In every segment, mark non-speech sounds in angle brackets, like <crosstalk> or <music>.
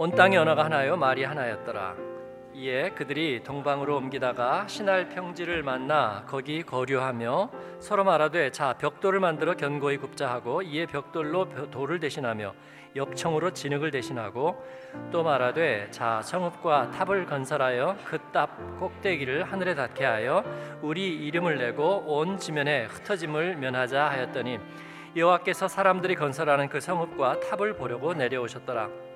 온 땅의 언어가 하나요 말이 하나였더라. 이에 그들이 동방으로 옮기다가 시날 평지를 만나 거기 거류하며 서로 말하되 자 벽돌을 만들어 견고히 굽자 하고 이에 벽돌로 돌을 대신하며 역청으로 진흙을 대신하고 또 말하되 자 성읍과 탑을 건설하여 그 탑 꼭대기를 하늘에 닿게 하여 우리 이름을 내고 온 지면에 흩어짐을 면하자 하였더니 여호와께서 사람들이 건설하는 그 성읍과 탑을 보려고 내려오셨더라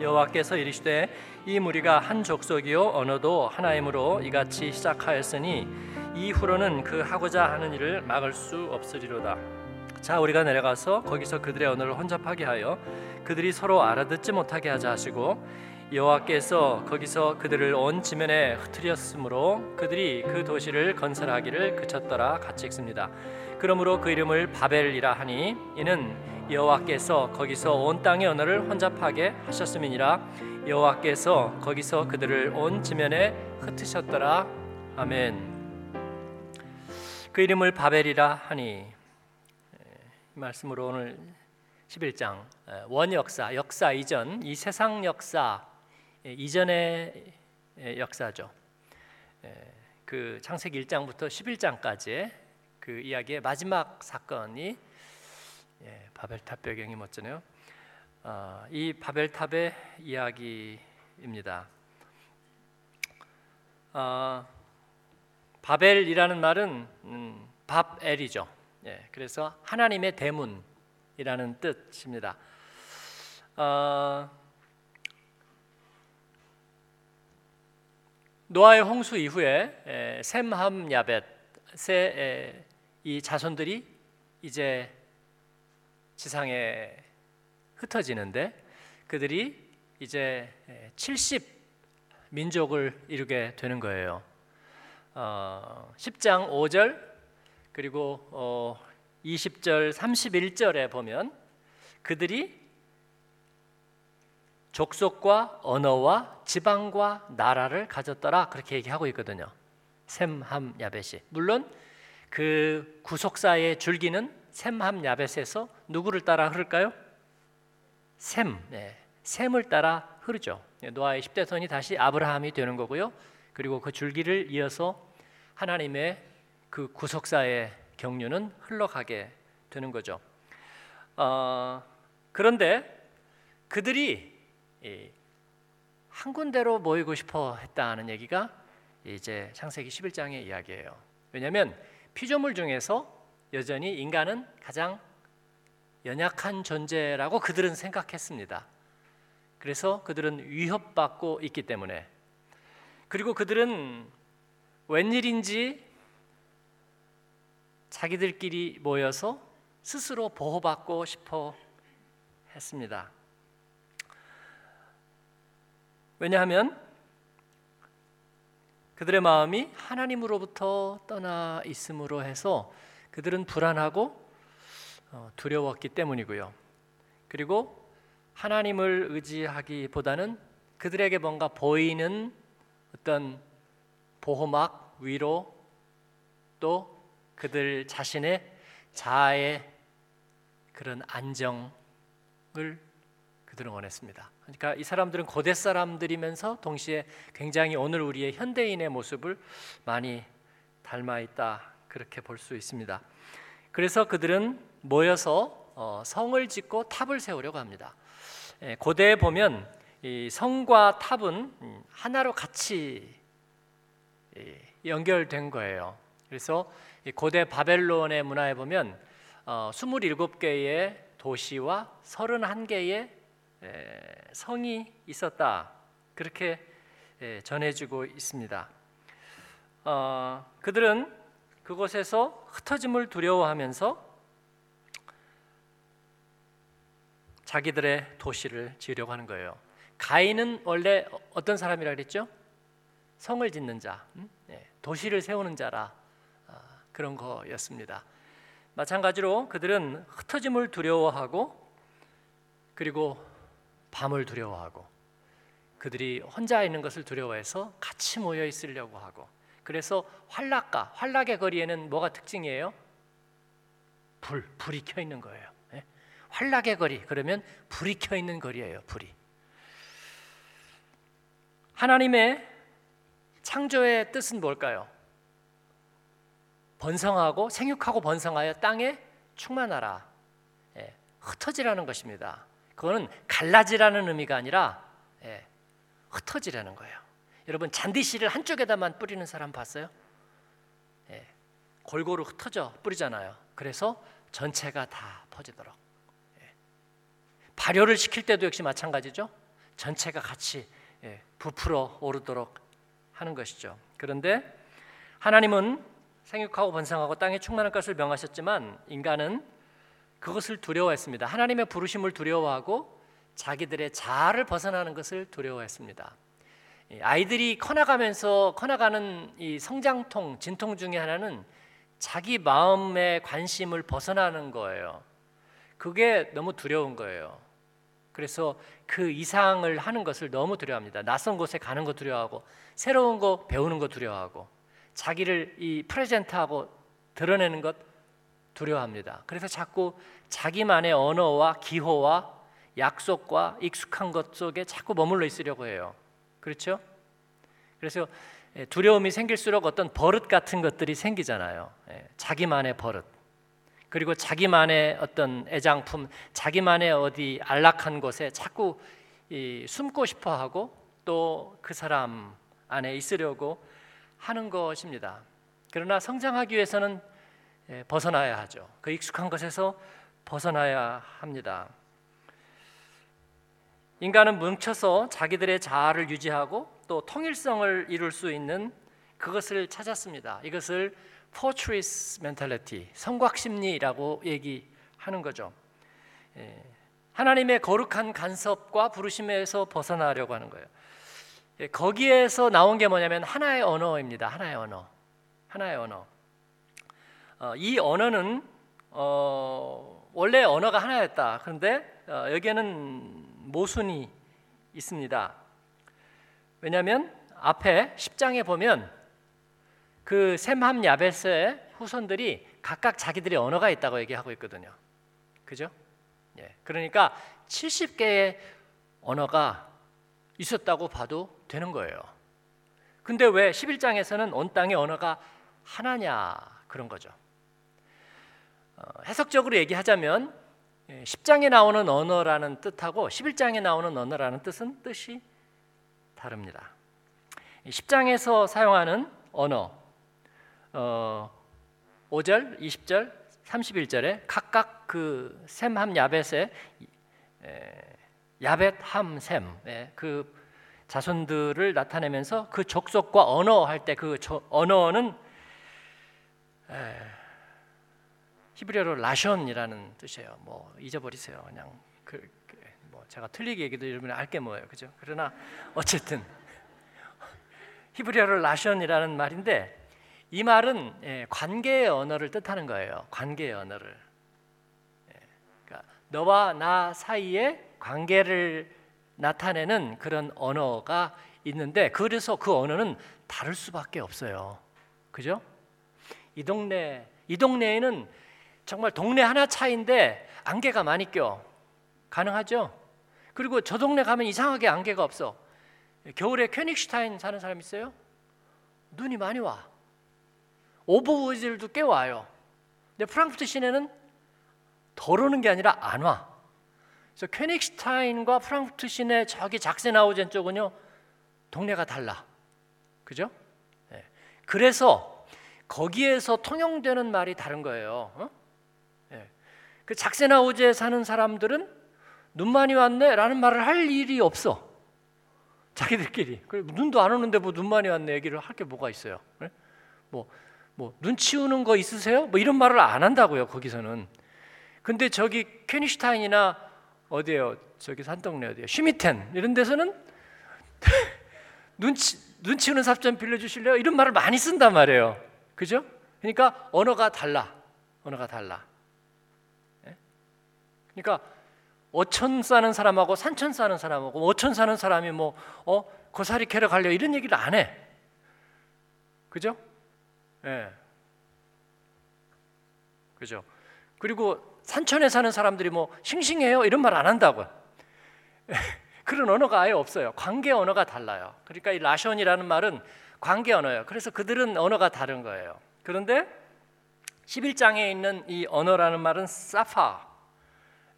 여호와께서 이르시되 이 무리가 한 족속이요 언어도 하나이므로 이같이 시작하였으니 이후로는 그 하고자 하는 일을 막을 수 없으리로다. 자 우리가 내려가서 거기서 그들의 언어를 혼잡하게 하여 그들이 서로 알아듣지 못하게 하자 하시고 여호와께서 거기서 그들을 온 지면에 흩트렸으므로 그들이 그 도시를 건설하기를 그쳤더라 같이 읽습니다. 그러므로 그 이름을 바벨이라 하니 이는 여호와께서 거기서 온 땅의 언어를 혼잡하게 하셨음이니라 여호와께서 거기서 그들을 온 지면에 흩으셨더라 아멘. 그 이름을 바벨이라 하니 말씀으로 오늘 11장 원역사 역사 이전 이 세상 역사 이전의 역사죠. 그 창세기 1장부터 11장까지의 그 이야기의 마지막 사건이 예, 바벨탑 배경이 멋지네요. 어, 이 바벨탑의 이야기입니다. 어, 바벨이라는 말은 음, 밥엘이죠. 예, 그래서 하나님의 대문이라는 뜻입니다. 어, 노아의 홍수 이후에 에, 셈 함 야벳의 이 자손들이 이제 지상에 흩어지는데 그들이 이제 70 민족을 이루게 되는 거예요. 어, 10장 5절 그리고 어, 20절 31절에 보면 그들이 족속과 언어와 지방과 나라를 가졌더라 그렇게 얘기하고 있거든요. 셈 함 야벳이 물론 그 구속사의 줄기는 셈함 야벳에서 누구를 따라 흐를까요? 셈, 네. 셈을 따라 흐르죠. 네, 노아의 10대 손이 다시 아브라함이 되는 거고요. 그리고 그 줄기를 이어서 하나님의 그 구속사의 경륜은 흘러가게 되는 거죠. 어, 그런데 그들이 한 군데로 모이고 싶어 했다는 얘기가 이제 창세기 11장의 이야기예요. 왜냐하면 피조물 중에서 여전히 인간은 가장 연약한 존재라고 그들은 생각했습니다. 그래서 그들은 위협받고 있기 때문에 그리고 그들은 웬일인지 자기들끼리 모여서 스스로 보호받고 싶어 했습니다. 왜냐하면 그들의 마음이 하나님으로부터 떠나 있음으로 해서 그들은 불안하고 어, 두려웠기 때문이고요. 그리고 하나님을 의지하기보다는 그들에게 뭔가 보이는 어떤 보호막 위로 또 그들 자신의 자아의 그런 안정을 그들은 원했습니다. 그러니까 이 사람들은 고대 사람들이면서 동시에 굉장히 오늘 우리의 현대인의 모습을 많이 닮아 있다 그렇게 볼 수 있습니다. 그래서 그들은 모여서 어, 성을 짓고 탑을 세우려고 합니다. 예, 고대에 보면 성과 탑은 음, 하나로 같이 연결된 거예요. 그래서 고대 바벨론의 문화에 보면 27개의 어, 도시와 31개의 성이 있었다. 그렇게 전해지고 있습니다. 어, 그들은 그곳에서 흩어짐을 두려워하면서 자기들의 도시를 지으려고 하는 거예요. 가인은 원래 어떤 사람이라 그랬죠? 성을 짓는 자, 음? 네, 도시를 세우는 자라 아, 그런 거였습니다. 마찬가지로 그들은 흩어짐을 두려워하고 그리고 밤을 두려워하고 그들이 혼자 있는 것을 두려워해서 같이 모여 있으려고 하고 그래서 환락가, 환락의 거리에는 뭐가 특징이에요? 불, 불이 켜 있는 거예요. 예? 환락의 거리 그러면 불이 켜 있는 거리예요. 불이. 하나님의 창조의 뜻은 뭘까요? 번성하고 생육하고 번성하여 땅에 충만하라. 예, 흩어지라는 것입니다. 그거는 갈라지라는 의미가 아니라 예, 흩어지라는 거예요. 여러분 잔디씨를 한쪽에다만 뿌리는 사람 봤어요? 예, 골고루 흩어져 뿌리잖아요. 그래서 전체가 다 퍼지도록. 예. 발효를 시킬 때도 역시 마찬가지죠. 전체가 같이 예, 부풀어 오르도록 하는 것이죠. 그런데 하나님은 생육하고 번성하고 땅에 충만할 것을 명하셨지만 인간은 그것을 두려워했습니다. 하나님의 부르심을 두려워하고 자기들의 자아를 벗어나는 것을 두려워했습니다. 아이들이 커나가면서 커나가는 이 성장통 진통 중에 하나는 자기 마음의 관심을 벗어나는 거예요. 그게 너무 두려운 거예요. 그래서 그 이상을 하는 것을 너무 두려워합니다. 낯선 곳에 가는 거 두려워하고 새로운 거 배우는 거 두려워하고 자기를 이 프레젠트하고 드러내는 것 두려워합니다. 그래서 자꾸 자기만의 언어와 기호와 약속과 익숙한 것 속에 자꾸 머물러 있으려고 해요. 그렇죠? 그래서 예, 두려움이 생길수록 어떤 버릇 같은 것들이 생기잖아요. 예, 자기만의 버릇. 그리고 자기만의 어떤 애장품, 자기만의 어디 안락한 곳에 자꾸 숨고 싶어 하고 또 그 사람 안에 있으려고 하는 것입니다. 그러나 성장하기 위해서는 예, 벗어나야 하죠. 그 익숙한 것에서 벗어나야 합니다. 인간은 뭉쳐서 자기들의 자아를 유지하고 또 통일성을 이룰 수 있는 그것을 찾았습니다. 이것을 fortress mentality, 성곽 심리라고 얘기하는 거죠. 예, 하나님의 거룩한 간섭과 부르심에서 벗어나려고 하는 거예요. 예, 거기에서 나온 게 뭐냐면 하나의 언어입니다. 하나의 언어, 하나의 언어. 어, 이 언어는 어, 원래 언어가 하나였다. 그런데 어, 여기에는 모순이 있습니다. 왜냐하면 앞에 10장에 보면 그 셈함 야베스의 후손들이 각각 자기들의 언어가 있다고 얘기하고 있거든요. 그죠? 예. 그러니까 70개의 언어가 있었다고 봐도 되는 거예요. 근데 왜 11장에서는 온 땅의 언어가 하나냐 그런 거죠. 어, 해석적으로 얘기하자면 10장에 예, 나오는 언어라는 뜻하고 11장에 나오는 언어라는 뜻은 뜻이 다릅니다. 10장에서 사용하는 언어 어, 5절, 20절, 31절에 각각 그 셈함 야벳의 야벳 함셈 그 자손들을 나타내면서 그 족속과 언어 할 때 그 언어는 에, 히브리어로 라션이라는 뜻이에요. 뭐 잊어버리세요. 그냥 그, 그, 뭐 제가 틀리게 얘기도 여러분이 알게 뭐예요, 그죠? 그러나 어쨌든 <laughs> 히브리어로 라션이라는 말인데 이 말은 예, 관계의 언어를 뜻하는 거예요. 관계의 언어를. 예, 그러니까 너와 나 사이의 관계를 나타내는 그런 언어가 있는데 그래서 그 언어는 다를 수밖에 없어요. 그죠? 이 동네 이 동네에는 정말 동네 하나 차인데 안개가 많이 껴. 가능하죠? 그리고 저 동네 가면 이상하게 안개가 없어. 겨울에 퀘닉슈타인 사는 사람 있어요? 눈이 많이 와. 오버우질도 꽤 와요. 근데 프랑크푸르트 시내는 덜 오는 게 아니라 안 와. 그래서 퀘닉슈타인과 프랑크푸르트 시내 저기 작세나우젠 쪽은요 동네가 달라. 그죠? 네. 그래서 거기에서 통용되는 말이 다른 거예요. 어? 네. 그 작세나우제 사는 사람들은 눈 많이 왔네라는 말을 할 일이 없어. 자기들끼리. 눈도 안 오는데 뭐 눈 많이 왔네 얘기를 할 게 뭐가 있어요. 네? 뭐, 뭐 눈 치우는 거 있으세요? 뭐 이런 말을 안 한다고요 거기서는. 근데 저기 퀘니슈타인이나 어디에요? 저기 산동네 어디에요? 슈미텐 이런 데서는 <laughs> 눈치 눈 치우는 삽좀 빌려주실래요? 이런 말을 많이 쓴단 말이에요. 그죠? 그러니까 언어가 달라. 언어가 달라. 예? 그러니까 어촌 사는 사람하고 산천 사는 사람하고 어촌 사는 사람이 뭐 어, 고사리 캐러 갈려 이런 얘기를 안 해. 그죠? 예. 네. 그죠? 그리고 산천에 사는 사람들이 뭐 싱싱해요 이런 말 안 한다고. <laughs> 그런 언어가 아예 없어요. 관계 언어가 달라요. 그러니까 이 라션이라는 말은 관계 언어예요. 그래서 그들은 언어가 다른 거예요. 그런데 11장에 있는 이 언어라는 말은 사파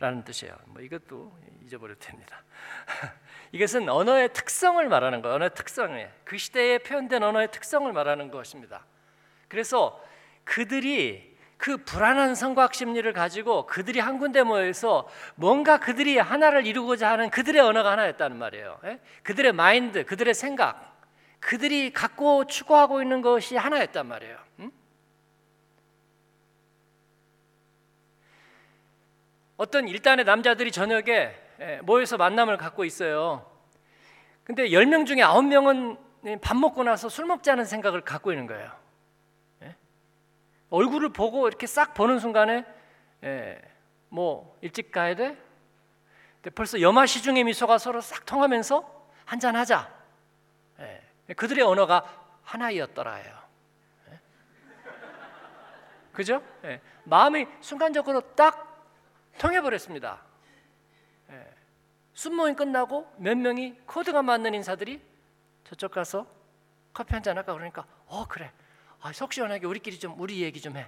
라는 뜻이에요. 뭐 이것도 잊어버릴 텐니다. <laughs> 이것은 언어의 특성을 말하는 거예요. 언어의 특성에 그 시대에 표현된 언어의 특성을 말하는 것입니다. 그래서 그들이 그 불안한 성곽 심리를 가지고 그들이 한 군데 모여서 뭔가 그들이 하나를 이루고자 하는 그들의 언어가 하나였다는 말이에요. 예? 그들의 마인드, 그들의 생각, 그들이 갖고 추구하고 있는 것이 하나였단 말이에요. 음? 어떤 일단의 남자들이 저녁에 예, 모여서 만남을 갖고 있어요. 근데 10명 중에 9명은 밥 먹고 나서 술 먹자는 생각을 갖고 있는 거예요. 예? 얼굴을 보고 이렇게 싹 보는 순간에 예, 뭐 일찍 가야 돼? 벌써 여마 시중의 미소가 서로 싹 통하면서 한잔 하자. 예, 그들의 언어가 하나이었더라예요. 예? 그죠? 예, 마음이 순간적으로 딱 통해버렸습니다. 예. 순모임 끝나고 몇 명이 코드가 맞는 인사들이 저쪽 가서 커피 한 잔 할까 그러니까 어 그래 아, 속 시원하게 우리끼리 좀 우리 얘기 좀 해.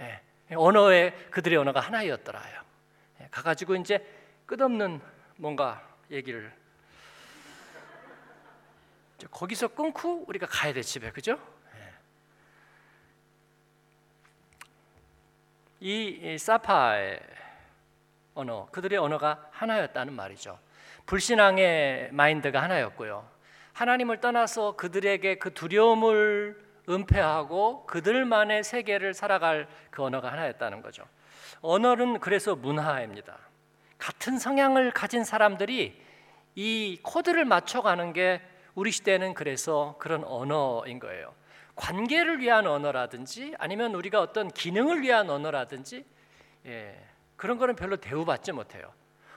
예. 언어의 그들의 언어가 하나였더라요. 예. 가가지고 이제 끝없는 뭔가 얘기를 거기서 끊고 우리가 가야 돼 집에 그죠? 예. 이, 이 사파의 언어, 그들의 언어가 하나였다는 말이죠. 불신앙의 마인드가 하나였고요. 하나님을 떠나서 그들에게 그 두려움을 은폐하고 그들만의 세계를 살아갈 그 언어가 하나였다는 거죠. 언어는 그래서 문화입니다. 같은 성향을 가진 사람들이 이 코드를 맞춰가는 게 우리 시대는 그래서 그런 언어인 거예요. 관계를 위한 언어라든지 아니면 우리가 어떤 기능을 위한 언어라든지 예, 그런 거는 별로 대우받지 못해요.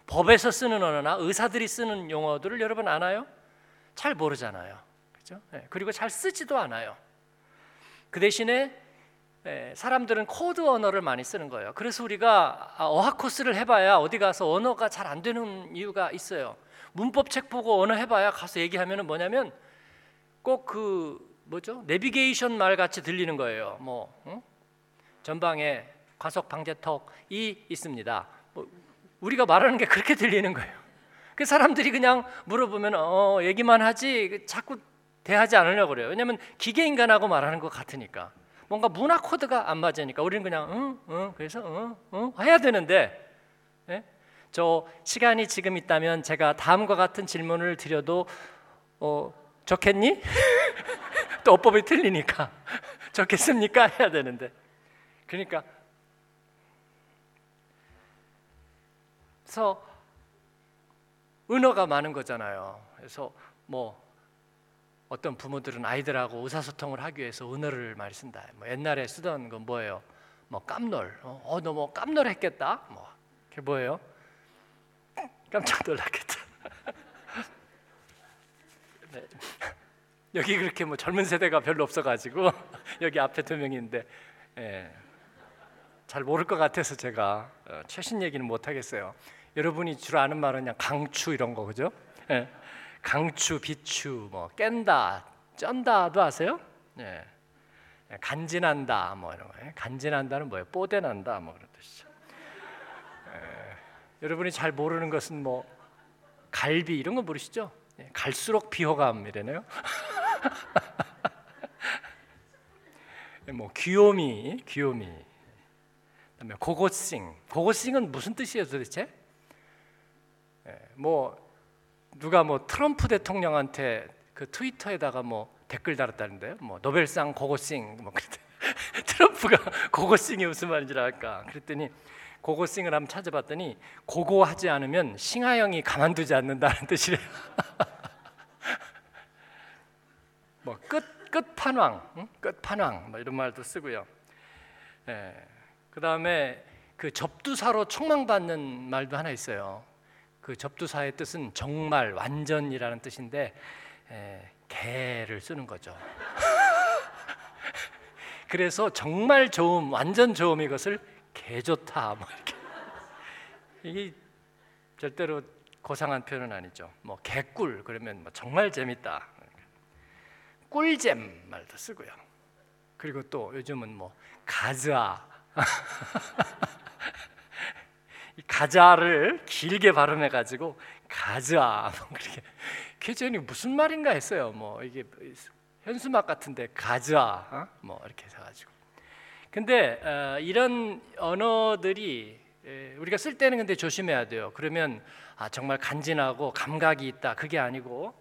법에서 쓰는 언어나 의사들이 쓰는 용어들을 여러분 아나요? 잘 모르잖아요. 예, 그리고 잘 쓰지도 않아요. 그 대신에 예, 사람들은 코드 언어를 많이 쓰는 거예요. 그래서 우리가 아, 어학 코스를 해봐야 어디 가서 언어가 잘 안 되는 이유가 있어요. 문법 책 보고 언어 해봐야 가서 얘기하면은 뭐냐면 꼭 그 뭐죠 내비게이션 말 같이 들리는 거예요. 뭐 응? 전방에 과속 방지턱이 있습니다. 뭐 우리가 말하는 게 그렇게 들리는 거예요. 그 사람들이 그냥 물어보면 어 얘기만 하지 그 자꾸 대하지 않으려고 그래요. 왜냐하면 기계 인간하고 말하는 것 같으니까 뭔가 문화 코드가 안 맞으니까 우리는 그냥 응, 응 그래서 응, 응 해야 되는데 예? 저 시간이 지금 있다면 제가 다음과 같은 질문을 드려도 어, 좋겠니? <laughs> 또 어법이 틀리니까 <laughs> 좋겠습니까? 해야 되는데 그러니까 그래서 은어가 많은 거잖아요. 그래서 뭐 어떤 부모들은 아이들하고 의사소통을 하기 위해서 은어를 많이 쓴다. 뭐 옛날에 쓰던 건 뭐예요? 뭐 깜놀. 어, 너 뭐 깜놀 했겠다. 뭐 그게 뭐예요? 깜짝 놀랐겠다. <laughs> 네. 여기 그렇게 뭐 젊은 세대가 별로 없어가지고 <laughs> 여기 앞에 두 명인데 예. 잘 모를 것 같아서 제가 어, 최신 얘기는 못 하겠어요. 여러분이 주로 아는 말은 그냥 강추 이런 거 그죠? 예. 강추, 비추, 뭐 깬다, 쩐다도 아세요? 예. 예. 간진한다, 뭐 이런 거. 예. 간진한다는 뭐예요? 뽀대난다, 뭐 그런 뜻이죠. 예. 여러분이 잘 모르는 것은 뭐 갈비 이런 거 모르시죠? 예. 갈수록 비호감이래네요. <laughs> 예, 뭐 귀요미, 귀요미. 그다음에 고고싱. 고고싱은 무슨 뜻이에요, 도대체? 예, 뭐 누가 뭐 트럼프 대통령한테 그 트위터에다가 뭐 댓글 달았다는데요. 뭐 노벨상 고고싱 뭐 그랬더니 <laughs> 트럼프가 고고싱이 무슨 말인지 알까? 그랬더니 고고싱을 한번 찾아봤더니 고고하지 않으면 싱하영이 가만두지 않는다는 <laughs> 뜻이래요. <laughs> 뭐 끝 끝판왕, 응? 끝판왕 뭐 이런 말도 쓰고요. 예, 그 다음에 그 접두사로 총망받는 말도 하나 있어요. 그 접두사의 뜻은 정말 완전이라는 뜻인데 에, 개를 쓰는 거죠. <laughs> 그래서 정말 좋음, 완전 좋음 이것을 개 좋다 뭐 이렇게 이게 절대로 고상한 표현은 아니죠. 뭐 개꿀 그러면 뭐 정말 재밌다. 꿀잼 말도 쓰고요. 그리고 또 요즘은 뭐 가즈아 가자를 길게 발음해 가지고 가즈아 뭐 그렇게 그전이 무슨 말인가 했어요. 뭐 이게 현수막 같은데 가즈아 어? 뭐 이렇게 해가지고 근데 어, 이런 언어들이 에, 우리가 쓸 때는 근데 조심해야 돼요. 그러면 아, 정말 간지나고 감각이 있다. 그게 아니고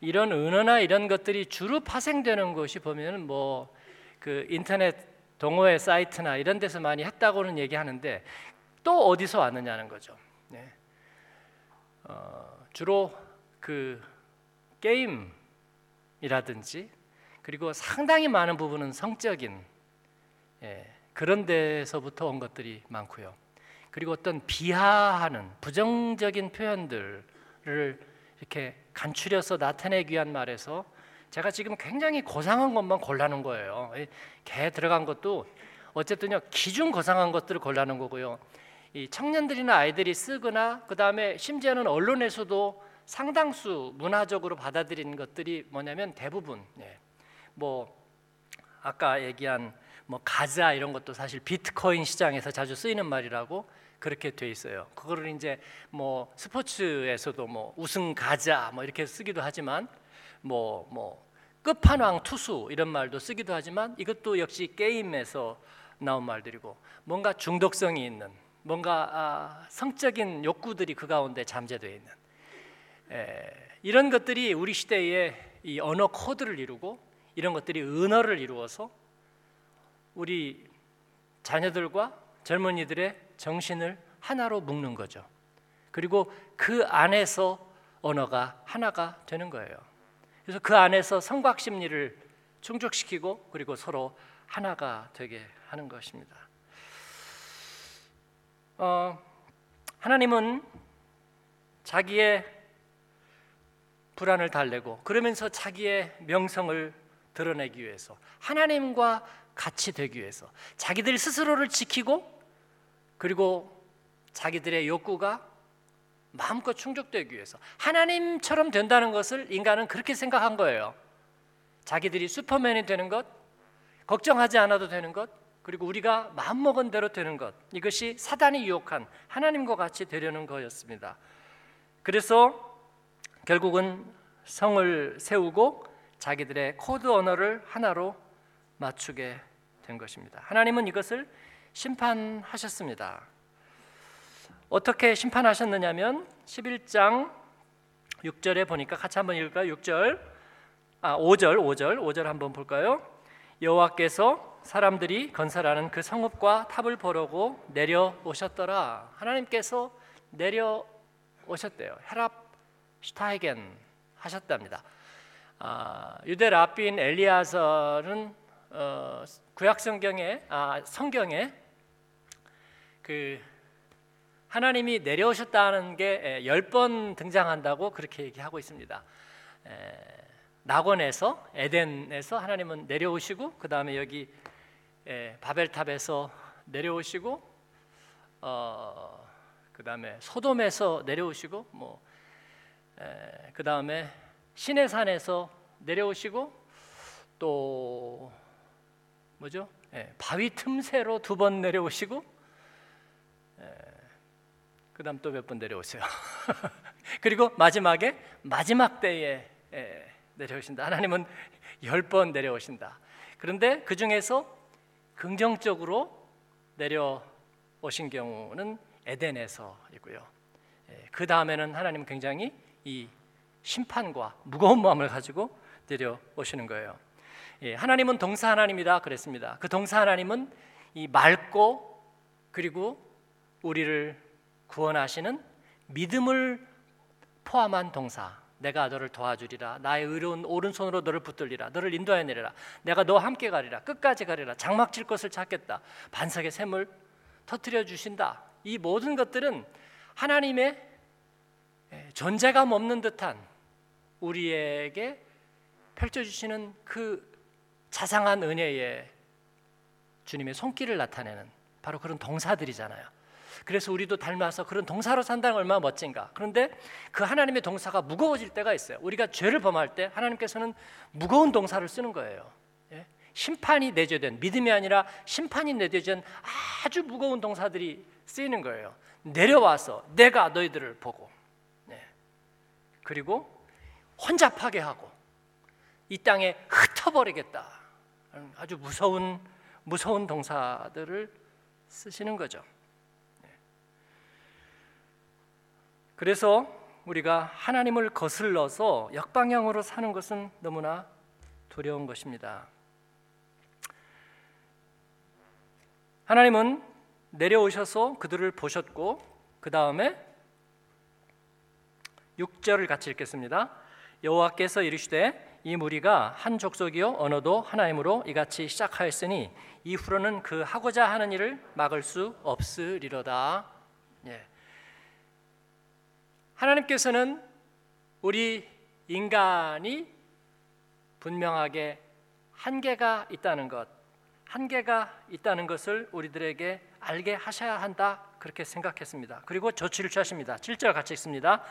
이런 은어나 이런 것들이 주로 파생되는 것이 보면 뭐 그 인터넷 동호회 사이트나 이런 데서 많이 했다고는 얘기하는데 또 어디서 왔느냐는 거죠. 네. 어, 주로 그 게임이라든지 그리고 상당히 많은 부분은 성적인 예, 그런 데서부터 온 것들이 많고요. 그리고 어떤 비하하는 부정적인 표현들을 이렇게 간추려서 나타내기 위한 말에서 제가 지금 굉장히 고상한 것만 골라놓은 거예요. 개 들어간 것도 어쨌든요 기준 고상한 것들을 골라놓은 거고요. 이 청년들이나 아이들이 쓰거나 그 다음에 심지어는 언론에서도 상당수 문화적으로 받아들이는 것들이 뭐냐면 대부분 예. 뭐 아까 얘기한 뭐 가자 이런 것도 사실 비트코인 시장에서 자주 쓰이는 말이라고 그렇게 돼 있어요. 그거를 이제 뭐 스포츠에서도 뭐 우승 가자 뭐 이렇게 쓰기도 하지만 뭐뭐 뭐 끝판왕 투수 이런 말도 쓰기도 하지만 이것도 역시 게임에서 나온 말들이고 뭔가 중독성이 있는 뭔가 아, 성적인 욕구들이 그 가운데 잠재되어 있는 에, 이런 것들이 우리 시대의 이 언어 코드를 이루고 이런 것들이 은어를 이루어서 우리 자녀들과 젊은이들의 정신을 하나로 묶는 거죠. 그리고 그 안에서 언어가 하나가 되는 거예요. 그래서 그 안에서 성곽 심리를 충족시키고 그리고 서로 하나가 되게 하는 것입니다. 어, 하나님은 자기의 불안을 달래고 그러면서 자기의 명성을 드러내기 위해서 하나님과 같이 되기 위해서 자기들 스스로를 지키고 그리고 자기들의 욕구가 마음껏 충족되기 위해서 하나님처럼 된다는 것을 인간은 그렇게 생각한 거예요. 자기들이 슈퍼맨이 되는 것, 걱정하지 않아도 되는 것, 그리고 우리가 마음먹은 대로 되는 것 이것이 사단이 유혹한 하나님과 같이 되려는 거였습니다. 그래서 결국은 성을 세우고 자기들의 코드 언어를 하나로 맞추게 된 것입니다. 하나님은 이것을 심판하셨습니다. 어떻게 심판하셨느냐면 11장 6절에 보니까 같이 한번 읽을까요? 6절 아 5절 5절 5절 한번 볼까요? 여호와께서 사람들이 건설하는 그 성읍과 탑을 보려고 내려오셨더라. 하나님께서 내려오셨대요. 헤랍 슈타이겐 하셨답니다. 아, 유대 라빈 엘리아서는 어, 구약 성경에 아, 성경에 그 하나님이 내려오셨다는 게 열 번 등장한다고 그렇게 얘기하고 있습니다. 에, 낙원에서 에덴에서 하나님은 내려오시고 그 다음에 여기 에, 바벨탑에서 내려오시고 어, 그 다음에 소돔에서 내려오시고 뭐그 다음에 시내산에서 내려오시고 또 뭐죠? 예, 바위 틈새로 두 번 내려오시고 예, 그 다음 또 몇 번 내려오세요. <laughs> 그리고 마지막에 마지막 때에 예, 내려오신다. 하나님은 열 번 내려오신다. 그런데 그 중에서 긍정적으로 내려오신 경우는 에덴에서이고요. 예, 그 다음에는 하나님은 굉장히 이 심판과 무거운 마음을 가지고 내려오시는 거예요. 예, 하나님은 동사 하나님이다 그랬습니다. 그 동사 하나님은 이 맑고 그리고 우리를 구원하시는 믿음을 포함한 동사. 내가 너를 도와주리라. 나의 의로운 오른손으로 너를 붙들리라. 너를 인도하여 내리라. 내가 너와 함께 가리라. 끝까지 가리라. 장막 칠 것을 찾겠다. 반석의 샘을 터뜨려 주신다. 이 모든 것들은 하나님의 예, 존재감 없는 듯한 우리에게 펼쳐주시는 그 자상한 은혜에 주님의 손길을 나타내는 바로 그런 동사들이잖아요. 그래서 우리도 닮아서 그런 동사로 산다는 얼마나 멋진가. 그런데 그 하나님의 동사가 무거워질 때가 있어요. 우리가 죄를 범할 때 하나님께서는 무거운 동사를 쓰는 거예요. 예? 심판이 내재된 믿음이 아니라 심판이 내재된 아주 무거운 동사들이 쓰이는 거예요. 내려와서 내가 너희들을 보고 네. 그리고 혼잡하게 하고 이 땅에 흩어버리겠다. 아주 무서운 무서운 동사들을 쓰시는 거죠. 네. 그래서 우리가 하나님을 거슬러서 역방향으로 사는 것은 너무나 두려운 것입니다. 하나님은 내려오셔서 그들을 보셨고 그 다음에 6절을 같이 읽겠습니다. 여호와께서 이르시되 이 무리가 한 족속이요 언어도 하나이므로 이같이 시작하였으니 이후로는 그 하고자 하는 일을 막을 수 없으리로다. 예. 하나님께서는 우리 인간이 분명하게 한계가 있다는 것, 한계가 있다는 것을 우리들에게 알게 하셔야 한다 그렇게 생각했습니다. 그리고 조치를 취하십니다. 7절 같이 읽습니다.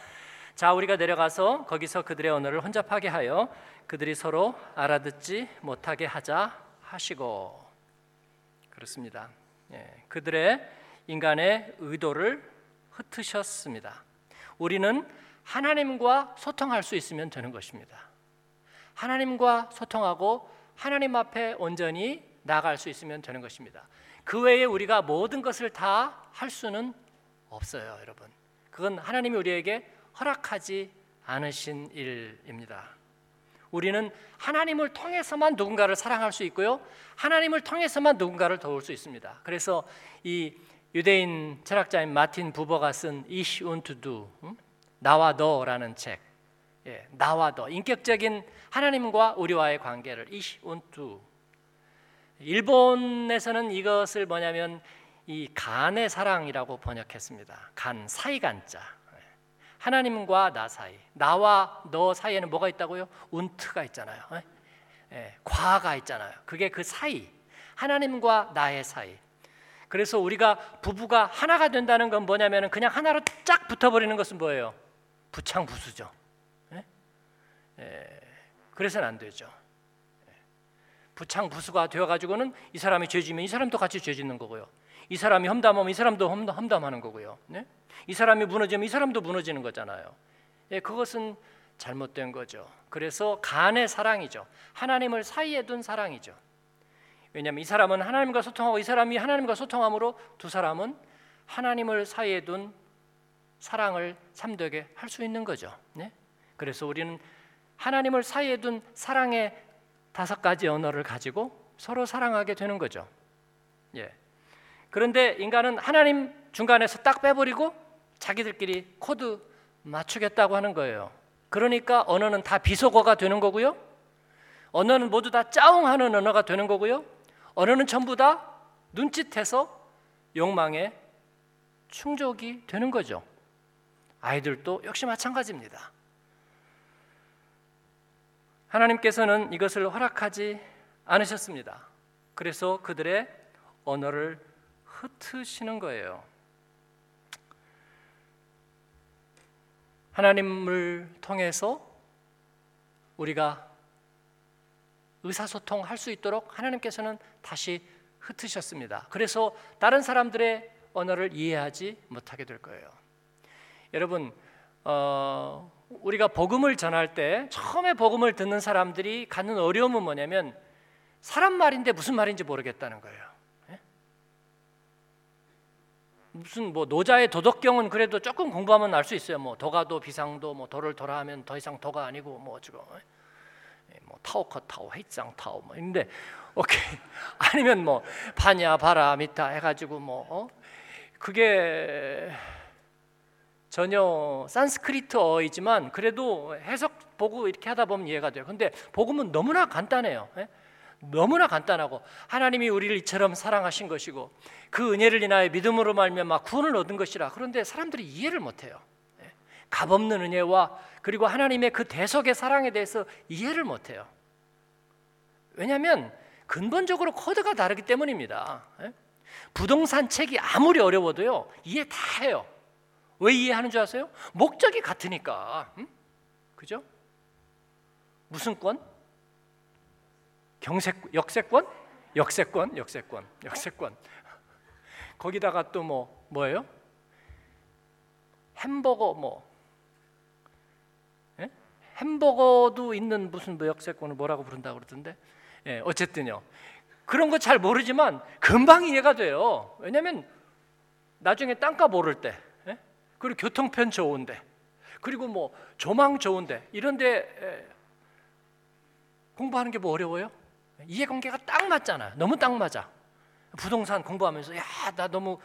자 우리가 내려가서 거기서 그들의 언어를 혼잡하게 하여 그들이 서로 알아듣지 못하게 하자 하시고 그렇습니다. 예, 그들의 인간의 의도를 흩으셨습니다. 우리는 하나님과 소통할 수 있으면 되는 것입니다. 하나님과 소통하고 하나님 앞에 온전히 나갈 수 있으면 되는 것입니다. 그 외에 우리가 모든 것을 다 할 수는 없어요, 여러분. 그건 하나님이 우리에게 허락하지 않으신 일입니다. 우리는 하나님을 통해서만 누군가를 사랑할 수 있고요. 하나님을 통해서만 누군가를 도울 수 있습니다. 그래서 이 유대인 철학자인 마틴 부버가 쓴 Ich und Du 나와 너라는 책 예, 나와 너 인격적인 하나님과 우리와의 관계를 Ich und Du 일본에서는 이것을 뭐냐면 이 간의 사랑이라고 번역했습니다. 간 사이간자 하나님과 나 사이, 나와 너 사이에는 뭐가 있다고요? 운트가 있잖아요. 예? 예, 과가 있잖아요. 그게 그 사이, 하나님과 나의 사이. 그래서 우리가 부부가 하나가 된다는 건 뭐냐면 그냥 하나로 쫙 붙어버리는 것은 뭐예요? 부창부수죠. 예? 예, 그래서는 안 되죠. 예. 부창부수가 되어가지고는 이 사람이 죄지면 이 사람도 같이 죄짓는 거고요. 이 사람이 험담하면 이 사람도 험담, 하는 거고요. 네? 이 사람이 무너지면 이 사람도 무너지는 거잖아요. 예, 그것은 잘못된 거죠. 그래서 간의 사랑이죠. 하나님을 사이에 둔 사랑이죠. 왜냐하면 이 사람은 하나님과 소통하고 이 사람이 하나님과 소통함으로 두 사람은 하나님을 사이에 둔 사랑을 참되게 할 수 있는 거죠. 네? 그래서 우리는 하나님을 사이에 둔 사랑의 다섯 가지 언어를 가지고 서로 사랑하게 되는 거죠. 예. 그런데 인간은 하나님 중간에서 딱 빼버리고 자기들끼리 코드 맞추겠다고 하는 거예요. 그러니까 언어는 다 비속어가 되는 거고요. 언어는 모두 다 짜웅하는 언어가 되는 거고요. 언어는 전부 다 눈짓해서 욕망에 충족이 되는 거죠. 아이들도 역시 마찬가지입니다. 하나님께서는 이것을 허락하지 않으셨습니다. 그래서 그들의 언어를 흩으시는 거예요. 하나님을 통해서 우리가 의사소통 할 수 있도록 하나님께서는 다시 흩으셨습니다. 그래서 다른 사람들의 언어를 이해하지 못하게 될 거예요. 여러분, 어, 우리가 복음을 전할 때 처음에 복음을 듣는 사람들이 갖는 어려움은 뭐냐면 사람 말인데 무슨 말인지 모르겠다는 거예요. 무슨 뭐 노자의 도덕경은 그래도 조금 공부하면 알 수 있어요. 뭐 도가도 비상도 뭐 도를 도라하면 더 이상 도가 아니고 뭐 예, 뭐 타오커 타오 헤이짱 타오 뭐 있는데 오케이 <laughs> 아니면 뭐 파냐 바라 미타 해가지고 뭐 어? 그게 전혀 산스크리트어이지만 그래도 해석 보고 이렇게 하다 보면 이해가 돼요. 근데 복음은 너무나 간단해요. 예? 너무나 간단하고 하나님이 우리를 이처럼 사랑하신 것이고 그 은혜를 인하여 믿음으로 막 구원을 얻은 것이라 그런데 사람들이 이해를 못해요. 예. 값없는 은혜와 그리고 하나님의 그 대속의 사랑에 대해서 이해를 못해요. 왜냐하면 근본적으로 코드가 다르기 때문입니다. 예. 부동산 책이 아무리 어려워도요 이해 다 해요. 왜 이해하는 줄 아세요? 목적이 같으니까. 응? 그죠? 무슨 권? 경색 역세권? 역세권, 역세권, 역세권. 거기다가 또 뭐 뭐예요? 햄버거 뭐 예? 햄버거도 있는 무슨 뭐 역세권을 뭐라고 부른다고 그러던데 예, 어쨌든요 그런 거 잘 모르지만 금방 이해가 돼요 왜냐하면 나중에 땅값 오를 때 예? 그리고 교통편 좋은데 그리고 뭐 조망 좋은데 이런데 예, 공부하는 게 뭐 어려워요? 이해관계가 딱 맞잖아 너무 딱 맞아 부동산 공부하면서 야 나 너무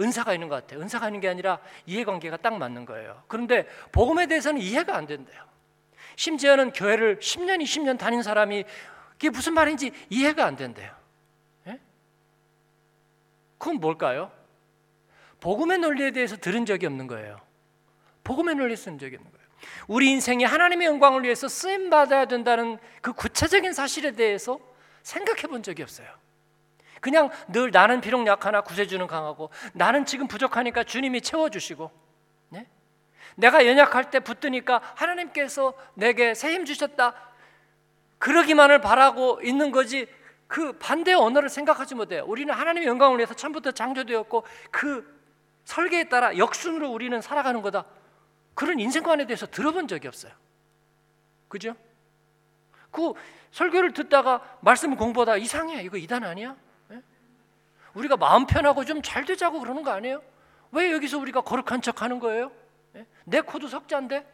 은사가 있는 것 같아. 은사가 있는 게 아니라 이해관계가 딱 맞는 거예요. 그런데 복음에 대해서는 이해가 안 된대요. 심지어는 교회를 10년, 20년 다닌 사람이 그게 무슨 말인지 이해가 안 된대요. 예? 그건 뭘까요? 복음의 논리에 대해서 들은 적이 없는 거예요. 복음의 논리 쓴 적이 없는 거예요. 우리 인생이 하나님의 영광을 위해서 쓰임 받아야 된다는 그 구체적인 사실에 대해서 생각해 본 적이 없어요. 그냥 늘 나는 비록 약하나 구세주는 강하고 나는 지금 부족하니까 주님이 채워 주시고 네? 내가 연약할 때 붙드니까 하나님께서 내게 새 힘 주셨다 그러기만을 바라고 있는 거지 그 반대의 언어를 생각하지 못해요 우리는 하나님의 영광을 위해서 처음부터 창조되었고 그 설계에 따라 역순으로 우리는 살아가는 거다 그런 인생관에 대해서 들어본 적이 없어요 그죠? 그 설교를 듣다가 말씀 공부하다 이상해 이거 이단 아니야? 우리가 마음 편하고 좀 잘 되자고 그러는 거 아니에요? 왜 여기서 우리가 거룩한 척 하는 거예요? 예? 내 코도 석자인데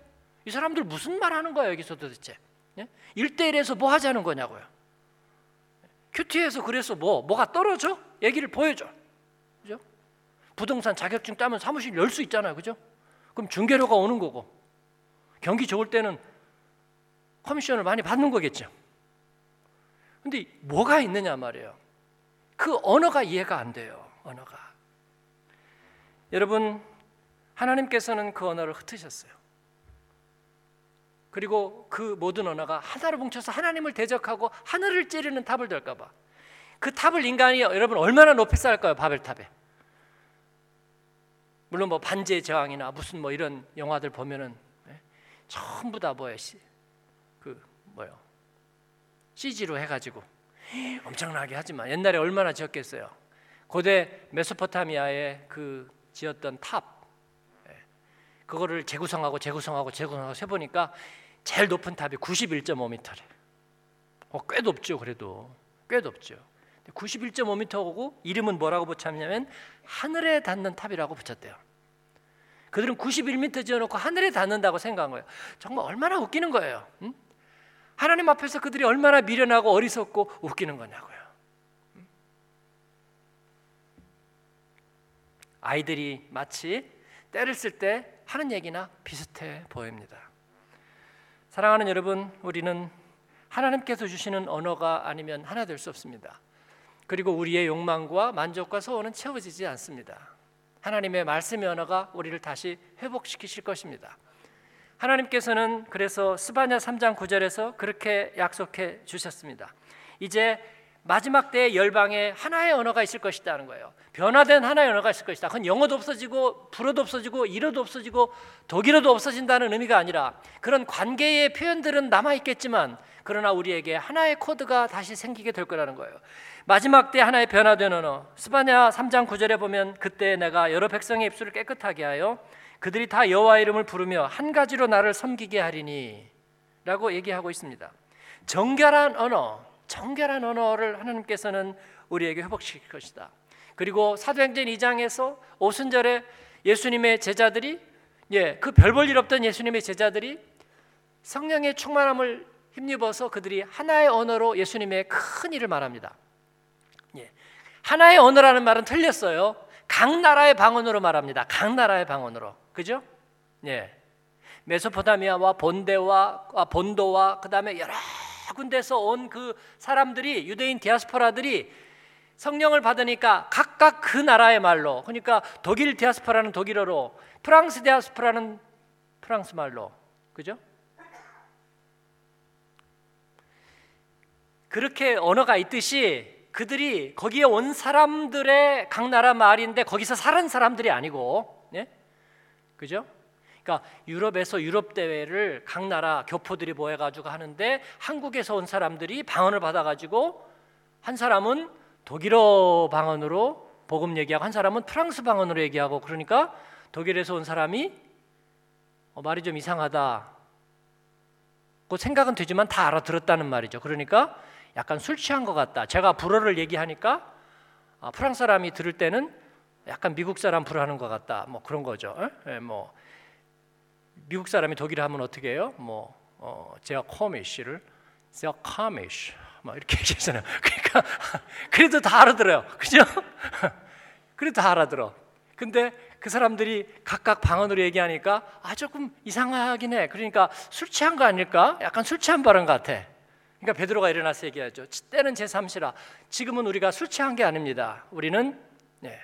이 사람들 무슨 말 하는 거야 여기서 도대체? 예? 1대1에서 뭐 하자는 거냐고요? 큐티에서 그래서 뭐 뭐가 떨어져? 얘기를 보여줘. 그죠? 부동산 자격증 따면 사무실 열 수 있잖아요. 그죠? 그럼 중개료가 오는 거고 경기 좋을 때는 커미션을 많이 받는 거겠죠. 근데 뭐가 있느냐 말이에요. 그 언어가 이해가 안 돼요. 언어가. 여러분 하나님께서는 그 언어를 흩으셨어요. 그리고 그 모든 언어가 하나로 뭉쳐서 하나님을 대적하고 하늘을 찌르는 탑을 될까봐 그 탑을 인간이 여러분 얼마나 높이 쌓을까요 바벨탑에 물론 뭐 반지의 제왕이나 무슨 뭐 이런 영화들 보면은 네? 전부 다 뭐예요 그 뭐요 CG로 해가지고 엄청나게 하지만 옛날에 얼마나 지었겠어요. 고대 메소포타미아에 그 지었던 탑 예. 그거를 재구성하고 재구성하고 재구성하고 세 보니까 제일 높은 탑이 91.5m래. 어, 꽤 높죠, 그래도 꽤 높죠. 91.5m고 이름은 뭐라고 붙였냐면 하늘에 닿는 탑이라고 붙였대요. 그들은 91m 지어놓고 하늘에 닿는다고 생각한 거예요. 정말 얼마나 웃기는 거예요. 응? 하나님 앞에서 그들이 얼마나 미련하고 어리석고 웃기는 거냐고요. 아이들이 마치 때를 쓸 때 하는 얘기나 비슷해 보입니다. 사랑하는 여러분, 우리는 하나님께서 주시는 언어가 아니면 하나 될 수 없습니다. 그리고 우리의 욕망과 만족과 소원은 채워지지 않습니다. 하나님의 말씀의 언어가 우리를 다시 회복시키실 것입니다. 하나님께서는 그래서 스바냐 3장 9절에서 그렇게 약속해 주셨습니다. 이제 마지막 때의 열방에 하나의 언어가 있을 것이다는 거예요. 변화된 하나의 언어가 있을 것이다. 그건 영어도 없어지고 불어도 없어지고 일어도 없어지고 독일어도 없어진다는 의미가 아니라 그런 관계의 표현들은 남아 있겠지만 그러나 우리에게 하나의 코드가 다시 생기게 될 거라는 거예요. 마지막 때 하나의 변화된 언어. 스바냐 3장 9절에 보면 그때 내가 여러 백성의 입술을 깨끗하게 하여 그들이 다 여호와 이름을 부르며 한 가지로 나를 섬기게 하리니라고 얘기하고 있습니다. 정결한 언어, 정결한 언어를 하나님께서는 우리에게 회복시킬 것이다. 그리고 사도행전 2장에서 오순절에 예수님의 제자들이 예, 그 별 볼 일 없던 예수님의 제자들이 성령의 충만함을 힘입어서 그들이 하나의 언어로 예수님의 큰 일을 말합니다. 예. 하나의 언어라는 말은 틀렸어요. 각 나라의 방언으로 말합니다. 각 나라의 방언으로. 그죠? 예. 메소포타미아와 본대와 아, 본도와 그다음에 여러 군데서 온 그 사람들이 유대인 디아스포라들이 성령을 받으니까 각각 그 나라의 말로 그러니까 독일 디아스포라는 독일어로 프랑스 디아스포라는 프랑스 말로 그죠? 그렇게 언어가 있듯이 그들이 거기에 온 사람들의 각 나라 말인데 거기서 사는 사람들이 아니고, 예? 그죠? 그러니까 유럽에서 유럽 대회를 각 나라 교포들이 모여 가지고 하는데 한국에서 온 사람들이 방언을 받아 가지고 한 사람은 독일어 방언으로 복음 얘기하고 한 사람은 프랑스 방언으로 얘기하고 그러니까 독일에서 온 사람이 어, 말이 좀 이상하다. 그 생각은 되지만 다 알아들었다는 말이죠. 그러니까 약간 술 취한 것 같다. 제가 불어를 얘기하니까 아, 프랑스 사람이 들을 때는 약간 미국 사람 불어하는 것 같다. 뭐 그런 거죠. 예, 뭐 미국 사람이 독일 하면 어떻게 해요? 뭐 어, 제가 코미시를 제가 카미시 막 이렇게 <laughs> 얘기하잖아요. 그러니까 <laughs> 그래도 다 알아들어요. 그죠? <laughs> 그래도 다 알아들어. 근데 그 사람들이 각각 방언으로 얘기하니까 아 조금 이상하긴 해. 그러니까 술 취한 거 아닐까? 약간 술 취한 발언 같아. 그러니까 베드로가 일어나서 얘기하죠. 때는 제 삼시라. 지금은 우리가 술 취한 게 아닙니다. 우리는 네.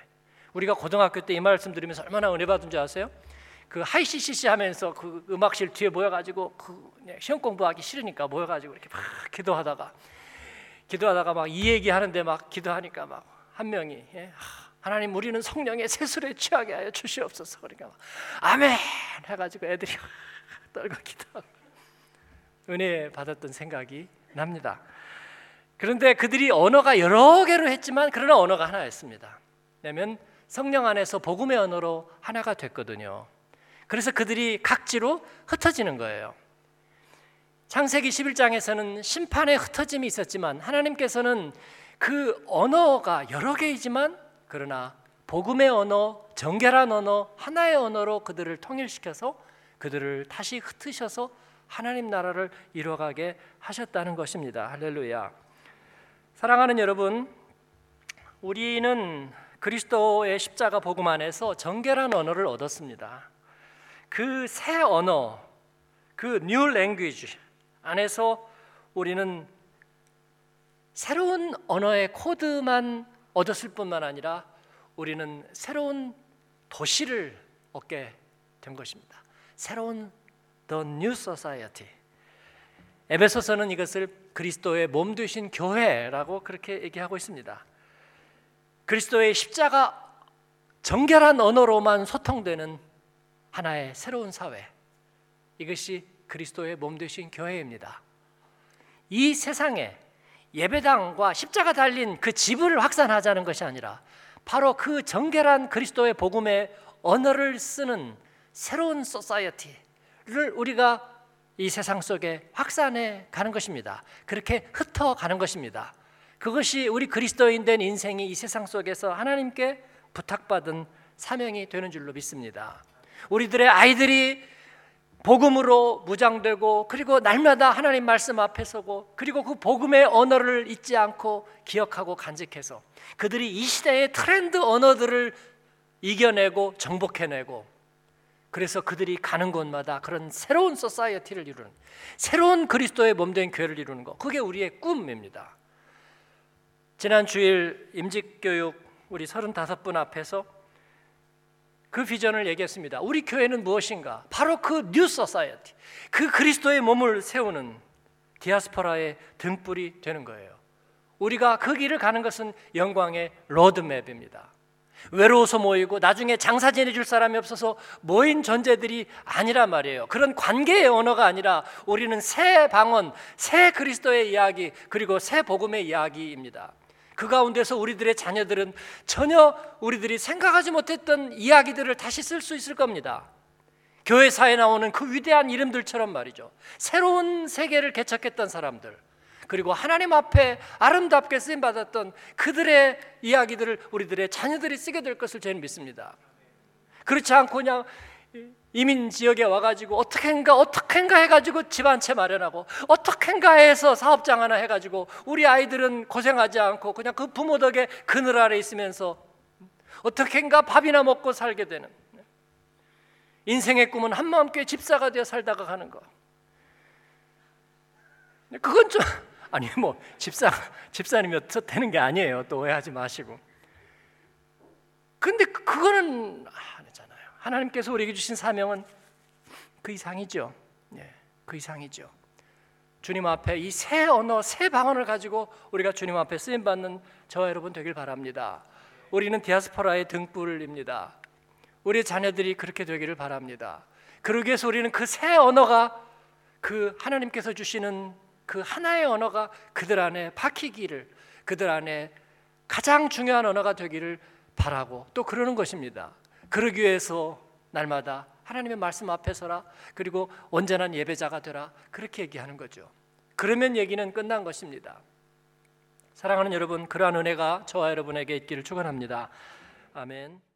우리가 고등학교 때 이 말씀 드리면서 얼마나 은혜 받은 줄 아세요? 그 하이시시시 하면서 그 음악실 뒤에 모여가지고 그 시험 공부하기 싫으니까 모여가지고 이렇게 막 기도하다가 기도하다가 막 이 얘기 하는데 막 기도하니까 막 한 명이 예? 하나님 우리는 성령의 세술에 취하게 하여 주시옵소서 그러니까 막 아멘 해가지고 애들이 <laughs> 떨고 기도하고 은혜 받았던 생각이 납니다. 그런데 그들이 언어가 여러 개로 했지만 그러나 언어가 하나였습니다. 왜냐하면 성령 안에서 복음의 언어로 하나가 됐거든요. 그래서 그들이 각지로 흩어지는 거예요. 창세기 11장에서는 심판의 흩어짐이 있었지만 하나님께서는 그 언어가 여러 개이지만 그러나 복음의 언어, 정결한 언어, 하나의 언어로 그들을 통일시켜서 그들을 다시 흩으셔서 하나님 나라를 이뤄가게 하셨다는 것입니다. 할렐루야. 사랑하는 여러분, 우리는 그리스도의 십자가 복음 안에서 정결한 언어를 얻었습니다. 그 새 언어, 그뉴 랭귀지 안에서 우리는 새로운 언어의 코드만 얻었을 뿐만 아니라 우리는 새로운 도시를 얻게 된 것입니다. 새로운 The New Society. 에베소서는 이것을 그리스도의 몸 되신 교회라고 그렇게 얘기하고 있습니다. 그리스도의 십자가 정결한 언어로만 소통되는 하나의 새로운 사회. 이것이 그리스도의 몸 되신 교회입니다. 이 세상에 예배당과 십자가 달린 그 집을 확산하자는 것이 아니라 바로 그 정결한 그리스도의 복음의 언어를 쓰는 새로운 society를 우리가 이 세상 속에 확산해 가는 것입니다. 그렇게 흩어 가는 것입니다. 그것이 우리 그리스도인 된 인생이 이 세상 속에서 하나님께 부탁받은 사명이 되는 줄로 믿습니다. 우리들의 아이들이 복음으로 무장되고 그리고 날마다 하나님 말씀 앞에 서고 그리고 그 복음의 언어를 잊지 않고 기억하고 간직해서 그들이 이 시대의 트렌드 언어들을 이겨내고 정복해내고 그래서 그들이 가는 곳마다 그런 새로운 society를 이루는 새로운 그리스도의 몸된 교회를 이루는 것 그게 우리의 꿈입니다. 지난 주일 임직교육 우리 35분 앞에서 그 비전을 얘기했습니다. 우리 교회는 무엇인가? 바로 그 new society. 그 그리스도의 몸을 세우는 디아스포라의 등불이 되는 거예요. 우리가 그 길을 가는 것은 영광의 로드맵입니다. 외로워서 모이고 나중에 장사 지내줄 사람이 없어서 모인 존재들이 아니란 말이에요. 그런 관계의 언어가 아니라 우리는 새 방언, 새 그리스도의 이야기, 그리고 새 복음의 이야기입니다. 그 가운데서 우리들의 자녀들은 전혀 우리들이 생각하지 못했던 이야기들을 다시 쓸 수 있을 겁니다. 교회사에 나오는 그 위대한 이름들처럼 말이죠. 새로운 세계를 개척했던 사람들, 그리고 하나님 앞에 아름답게 쓰임 받았던 그들의 이야기들을 우리들의 자녀들이 쓰게 될 것을 저는 믿습니다. 그렇지 않고 그냥 이민 지역에 와가지고 어떻게인가 어떻게인가 해가지고 집 한 채 마련하고 어떻게인가 해서 사업장 하나 해가지고 우리 아이들은 고생하지 않고 그냥 그 부모 덕에 그늘 아래 있으면서 어떻게인가 밥이나 먹고 살게 되는 인생의 꿈은 한마음교회 집사가 되어 살다가 가는 거. 그건 좀 <laughs> 아니 뭐 집사 집사님이 되는 게 아니에요. 또 오해하지 마시고. 근데 그거는 하나님께서 우리에게 주신 사명은 그 이상이죠. 예, 그 이상이죠. 주님 앞에 이 새 언어, 새 방언을 가지고 우리가 주님 앞에 쓰임 받는 저와 여러분 되길 바랍니다. 우리는 디아스포라의 등불입니다. 우리 자녀들이 그렇게 되기를 바랍니다. 그러기 위해서 우리는 그 새 언어가 그 하나님께서 주시는 그 하나의 언어가 그들 안에 박히기를 그들 안에 가장 중요한 언어가 되기를 바라고 또 그러는 것입니다. 그러기 위해서 날마다 하나님의 말씀 앞에 서라 그리고 온전한 예배자가 되라 그렇게 얘기하는 거죠. 그러면 얘기는 끝난 것입니다. 사랑하는 여러분, 그러한 은혜가 저와 여러분에게 있기를 축원합니다. 아멘.